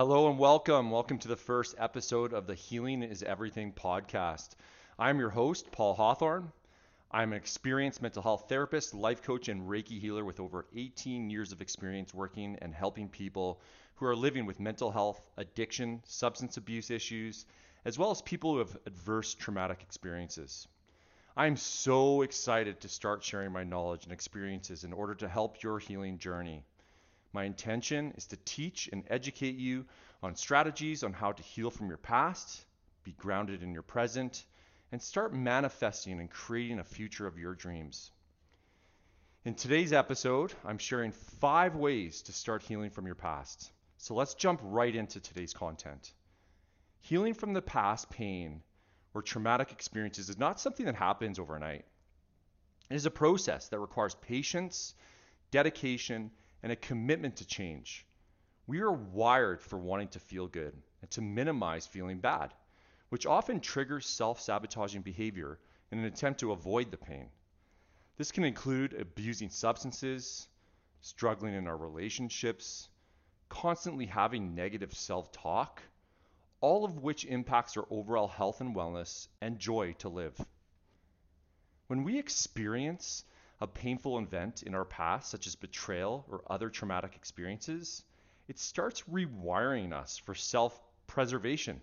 Hello and welcome. Welcome to the first episode of the Healing is Everything podcast. I'm your host, Paul Hawthorne. I'm an experienced mental health therapist, life coach, and Reiki healer with over 18 years of experience working and helping people who are living with mental health, addiction, substance abuse issues, as well as people who have adverse traumatic experiences. I'm so excited to start sharing my knowledge and experiences in order to help your healing journey. My intention is to teach and educate you on strategies on how to heal from your past, be grounded in your present, and start manifesting and creating a future of your dreams. In today's episode, I'm sharing five ways to start healing from your past. So let's jump right into today's content. Healing from the past pain or traumatic experiences is not something that happens overnight. It is a process that requires patience, dedication, and a commitment to change. We are wired for wanting to feel good and to minimize feeling bad, which often triggers self sabotaging behavior in an attempt to avoid the pain. This can include abusing substances, struggling in our relationships, constantly having negative self talk, all of which impacts our overall health and wellness and joy to live. When we experience a painful event in our past, such as betrayal or other traumatic experiences, it starts rewiring us for self preservation,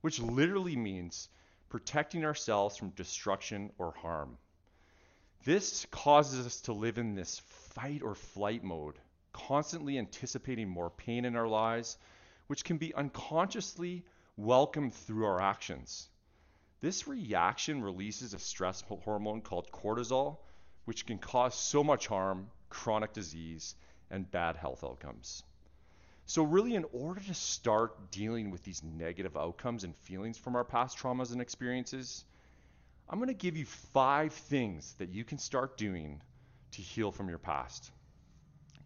which literally means protecting ourselves from destruction or harm. This causes us to live in this fight or flight mode, constantly anticipating more pain in our lives, which can be unconsciously welcomed through our actions. This reaction releases a stress hormone called cortisol, which can cause so much harm, chronic disease, and bad health outcomes. So, really, in order to start dealing with these negative outcomes and feelings from our past traumas and experiences, I'm going to give you five things that you can start doing to heal from your past.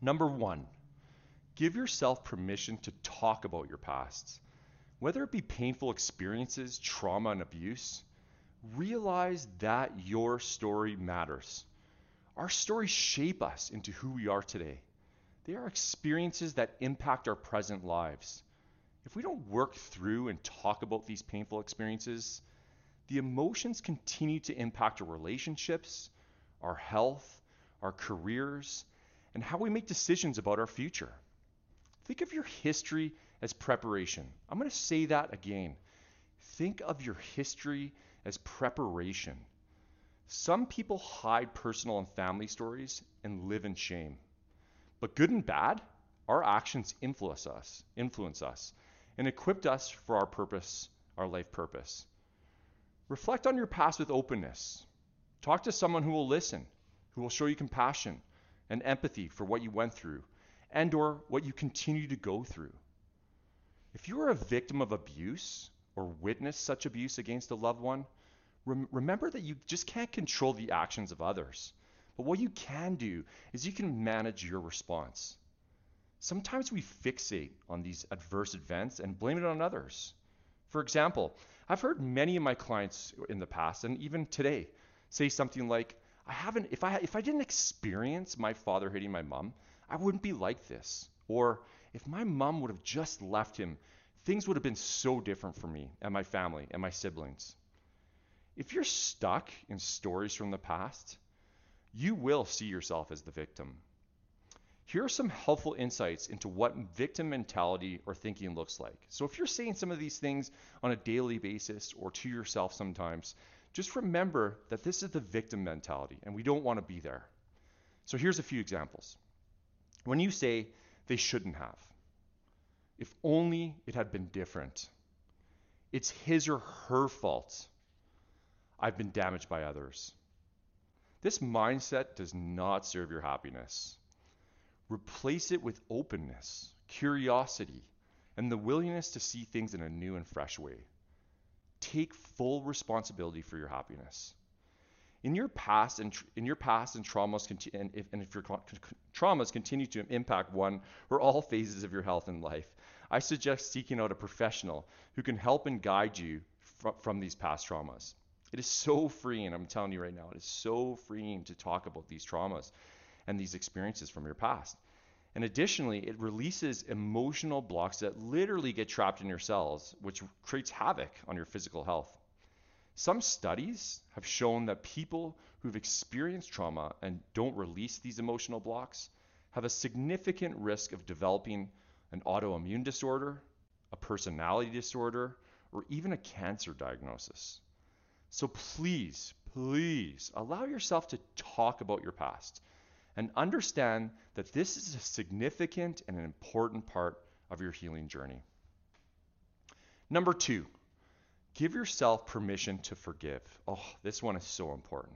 Number one, give yourself permission to talk about your past. Whether it be painful experiences, trauma, and abuse, realize that your story matters. Our stories shape us into who we are today. They are experiences that impact our present lives. If we don't work through and talk about these painful experiences, the emotions continue to impact our relationships, our health, our careers, and how we make decisions about our future. Think of your history as preparation. I'm going to say that again. Think of your history as preparation. Some people hide personal and family stories and live in shame. But good and bad, our actions influence us, influence us, and equipped us for our purpose, our life purpose. Reflect on your past with openness. Talk to someone who will listen, who will show you compassion and empathy for what you went through and or what you continue to go through. If you are a victim of abuse or witness such abuse against a loved one, rem- remember that you just can't control the actions of others. But what you can do is you can manage your response. Sometimes we fixate on these adverse events and blame it on others. For example, I've heard many of my clients in the past and even today say something like, I haven't if I if I didn't experience my father hitting my mom, I wouldn't be like this. Or if my mom would have just left him, things would have been so different for me and my family and my siblings. If you're stuck in stories from the past, you will see yourself as the victim. Here are some helpful insights into what victim mentality or thinking looks like. So, if you're saying some of these things on a daily basis or to yourself sometimes, just remember that this is the victim mentality and we don't want to be there. So, here's a few examples. When you say, they shouldn't have, if only it had been different, it's his or her fault I've been damaged by others. This mindset does not serve your happiness. Replace it with openness, curiosity, and the willingness to see things in a new and fresh way. Take full responsibility for your happiness. In your past and in your past and traumas and if, and if your traumas continue to impact one or all phases of your health and life, I suggest seeking out a professional who can help and guide you from, from these past traumas. It is so freeing. I'm telling you right now, it is so freeing to talk about these traumas and these experiences from your past. And additionally, it releases emotional blocks that literally get trapped in your cells, which creates havoc on your physical health. Some studies have shown that people who've experienced trauma and don't release these emotional blocks have a significant risk of developing an autoimmune disorder, a personality disorder, or even a cancer diagnosis. So please, please allow yourself to talk about your past and understand that this is a significant and an important part of your healing journey. Number two, give yourself permission to forgive. Oh, this one is so important.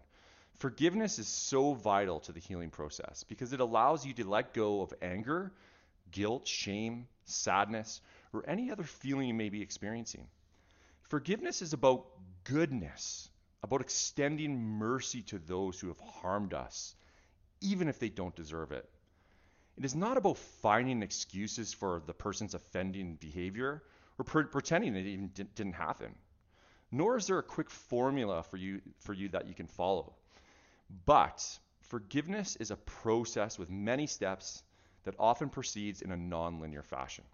Forgiveness is so vital to the healing process because it allows you to let go of anger, guilt, shame, sadness, or any other feeling you may be experiencing. Forgiveness is about goodness, about extending mercy to those who have harmed us even if they don't deserve it. It is not about finding excuses for the person's offending behavior or pre- pretending it even di- didn't happen. Nor is there a quick formula for you for you that you can follow. But forgiveness is a process with many steps that often proceeds in a non-linear fashion.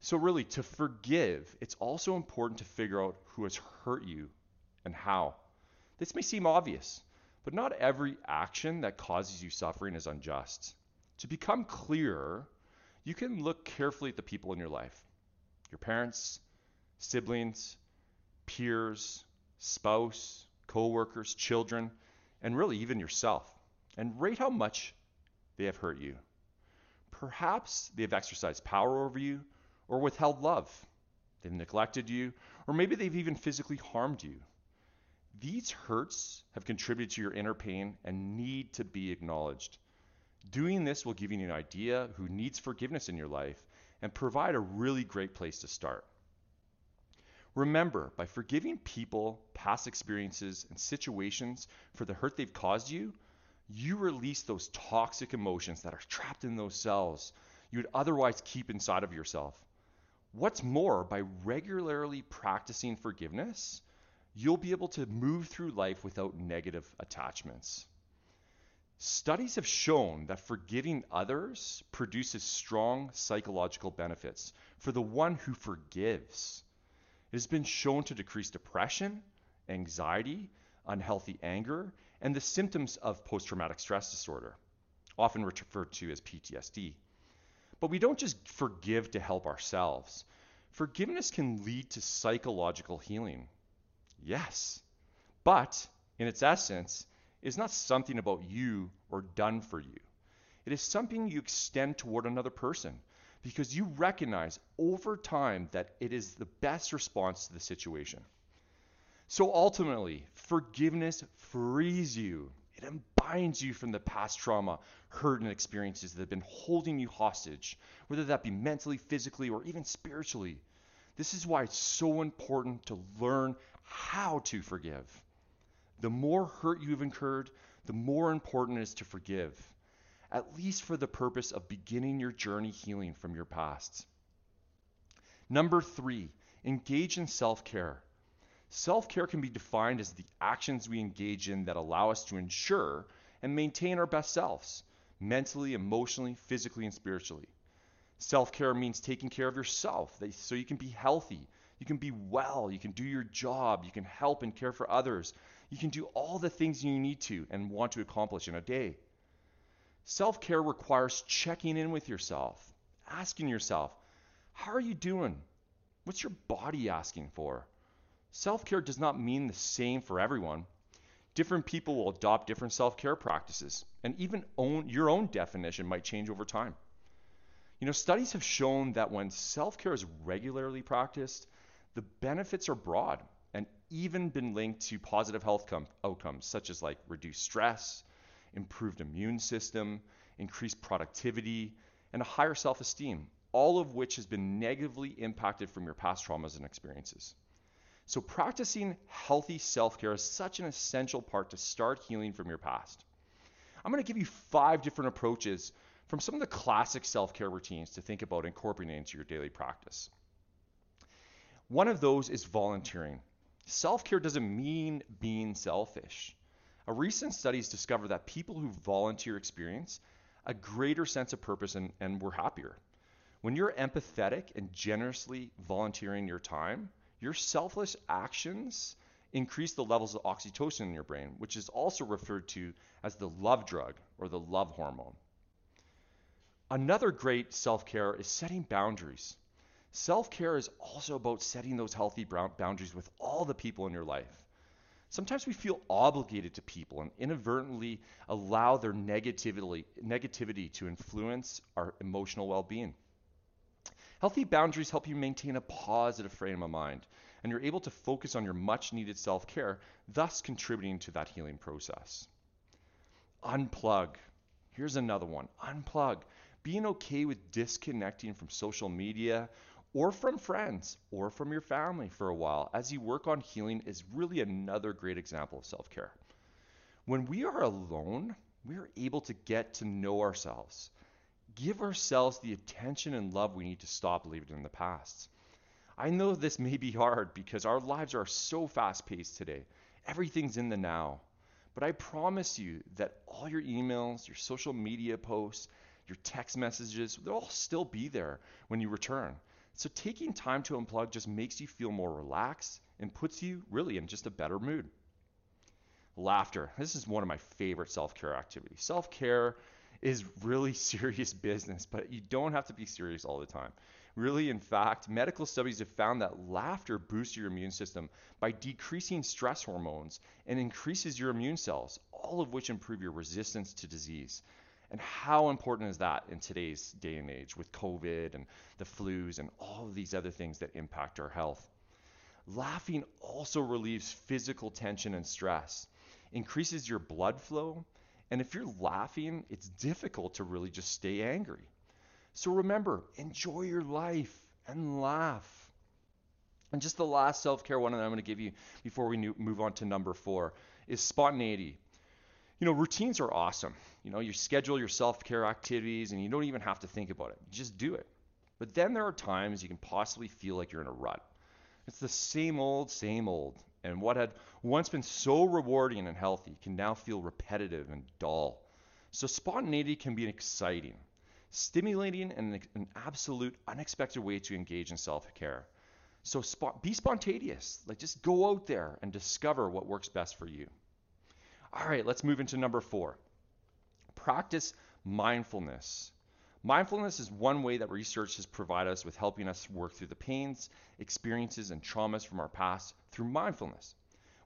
So really to forgive, it's also important to figure out who has hurt you and how. This may seem obvious, but not every action that causes you suffering is unjust. To become clearer, you can look carefully at the people in your life your parents, siblings, peers, spouse, co-workers, children, and really even yourself, and rate how much they have hurt you. Perhaps they have exercised power over you or withheld love. They've neglected you, or maybe they've even physically harmed you. These hurts have contributed to your inner pain and need to be acknowledged. Doing this will give you an idea who needs forgiveness in your life and provide a really great place to start. Remember, by forgiving people, past experiences, and situations for the hurt they've caused you, you release those toxic emotions that are trapped in those cells you would otherwise keep inside of yourself. What's more, by regularly practicing forgiveness, you'll be able to move through life without negative attachments. Studies have shown that forgiving others produces strong psychological benefits for the one who forgives. It has been shown to decrease depression, anxiety, unhealthy anger, and the symptoms of post traumatic stress disorder, often referred to as PTSD. But we don't just forgive to help ourselves. Forgiveness can lead to psychological healing. Yes. But in its essence, is not something about you or done for you. It is something you extend toward another person because you recognize over time that it is the best response to the situation. So ultimately, forgiveness frees you. It unbinds you from the past trauma, hurt, and experiences that have been holding you hostage, whether that be mentally, physically, or even spiritually. This is why it's so important to learn how to forgive. The more hurt you've incurred, the more important it is to forgive, at least for the purpose of beginning your journey healing from your past. Number three, engage in self care. Self care can be defined as the actions we engage in that allow us to ensure and maintain our best selves, mentally, emotionally, physically, and spiritually. Self care means taking care of yourself so you can be healthy, you can be well. You can do your job. You can help and care for others. You can do all the things you need to and want to accomplish in a day. Self care requires checking in with yourself, asking yourself, How are you doing? What's your body asking for? Self care does not mean the same for everyone. Different people will adopt different self care practices, and even own, your own definition might change over time. You know, studies have shown that when self care is regularly practiced, the benefits are broad and even been linked to positive health com- outcomes such as like reduced stress, improved immune system, increased productivity, and a higher self-esteem, all of which has been negatively impacted from your past traumas and experiences. So practicing healthy self-care is such an essential part to start healing from your past. I'm going to give you five different approaches from some of the classic self-care routines to think about incorporating into your daily practice. One of those is volunteering. Self care doesn't mean being selfish. A recent study has discovered that people who volunteer experience a greater sense of purpose, and, and we're happier. When you're empathetic and generously volunteering your time, your selfless actions increase the levels of oxytocin in your brain, which is also referred to as the love drug or the love hormone. Another great self care is setting boundaries. Self care is also about setting those healthy boundaries with all the people in your life. Sometimes we feel obligated to people and inadvertently allow their negativity, negativity to influence our emotional well being. Healthy boundaries help you maintain a positive frame of mind, and you're able to focus on your much needed self care, thus contributing to that healing process. Unplug. Here's another one unplug. Being okay with disconnecting from social media or from friends or from your family for a while as you work on healing is really another great example of self care. When we are alone, we are able to get to know ourselves give ourselves the attention and love we need to stop living in the past. I know this may be hard because our lives are so fast paced today. Everything's in the now. But I promise you that all your emails, your social media posts, your text messages, they'll all still be there when you return. So taking time to unplug just makes you feel more relaxed and puts you really in just a better mood. Laughter. This is one of my favorite self care activities. Self care is really serious business, but you don't have to be serious all the time. Really, in fact, medical studies have found that laughter boosts your immune system by decreasing stress hormones and increases your immune cells, all of which improve your resistance to disease. And how important is that in today's day and age with COVID and the flus and all of these other things that impact our health? Laughing also relieves physical tension and stress, increases your blood flow, and if you're laughing, it's difficult to really just stay angry. So remember, enjoy your life and laugh. And just the last self care one that I'm going to give you before we move on to number four is spontaneity. You know, routines are awesome. You know, you schedule your self care activities and you don't even have to think about it, you just do it. But then there are times you can possibly feel like you're in a rut. It's the same old, same old and what had once been so rewarding and healthy can now feel repetitive and dull. So, spontaneity can be an exciting, stimulating, and an absolute unexpected way to engage in self care. So, be spontaneous. Like, just go out there and discover what works best for you. All right, let's move into number four practice mindfulness. Mindfulness is one way that research has provided us with helping us work through the pains, experiences, and traumas from our past through mindfulness.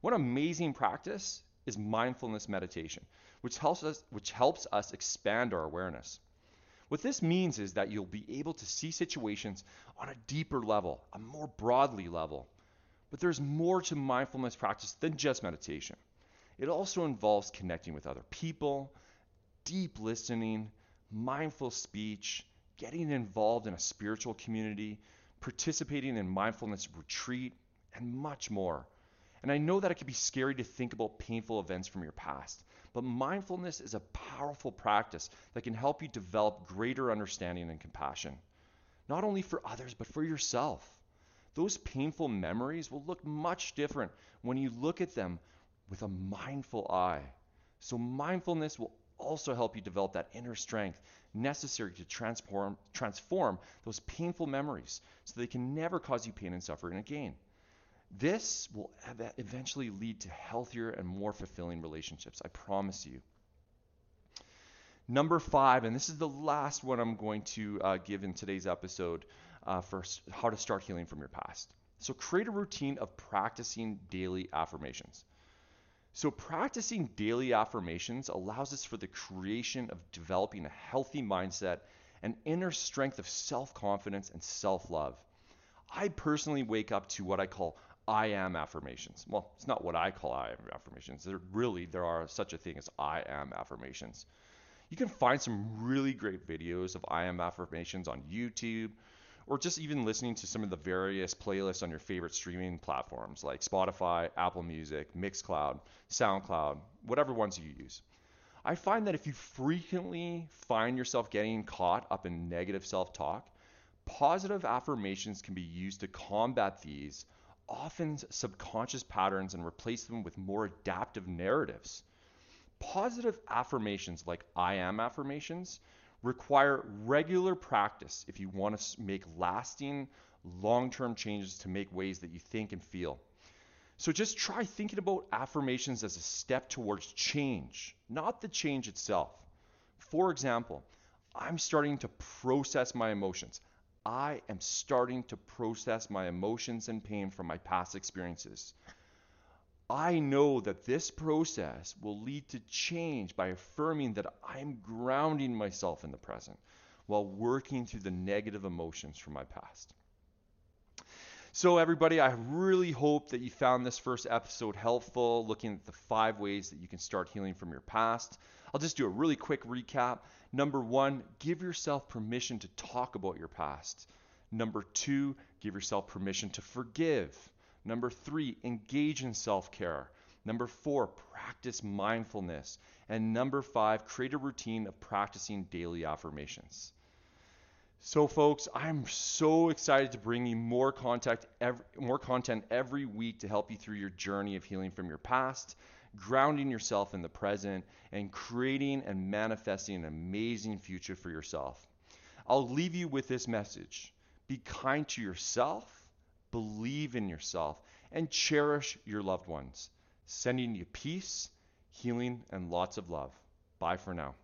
One amazing practice is mindfulness meditation, which helps us, which helps us expand our awareness. What this means is that you'll be able to see situations on a deeper level, a more broadly level. But there's more to mindfulness practice than just meditation. It also involves connecting with other people, deep listening, mindful speech, getting involved in a spiritual community, participating in mindfulness retreat, and much more. And I know that it can be scary to think about painful events from your past, but mindfulness is a powerful practice that can help you develop greater understanding and compassion, not only for others, but for yourself. Those painful memories will look much different when you look at them with a mindful eye. So, mindfulness will also help you develop that inner strength necessary to transform, transform those painful memories so they can never cause you pain and suffering again. This will eventually lead to healthier and more fulfilling relationships, I promise you. Number five, and this is the last one I'm going to uh, give in today's episode uh, for how to start healing from your past. So, create a routine of practicing daily affirmations. So, practicing daily affirmations allows us for the creation of developing a healthy mindset and inner strength of self confidence and self love. I personally wake up to what I call I am affirmations. Well, it's not what I call I am affirmations. There really there are such a thing as I am affirmations. You can find some really great videos of I am affirmations on YouTube or just even listening to some of the various playlists on your favorite streaming platforms like Spotify, Apple Music, Mixcloud, SoundCloud, whatever ones you use. I find that if you frequently find yourself getting caught up in negative self talk, positive affirmations can be used to combat these often subconscious patterns and replace them with more adaptive narratives. positive affirmations like I am affirmations require regular practice if you want to make lasting, long term changes to make ways that you think and feel. So just try thinking about affirmations as a step towards change, not the change itself. For example, I'm starting to process my emotions. I am starting to process my emotions and pain from my past experiences. I know that this process will lead to change by affirming that I'm grounding myself in the present while working through the negative emotions from my past. So, everybody, I really hope that you found this first episode helpful, looking at the five ways that you can start healing from your past. I'll just do a really quick recap. Number one, give yourself permission to talk about your past. Number two, give yourself permission to forgive. Number three, engage in self care. Number four, practice mindfulness. And number five, create a routine of practicing daily affirmations. So, folks, I'm so excited to bring you more contact, every, more content every week to help you through your journey of healing from your past, grounding yourself in the present, and creating and manifesting an amazing future for yourself. I'll leave you with this message be kind to yourself, believe in yourself, and cherish your loved ones. Sending you peace, healing, and lots of love. Bye for now.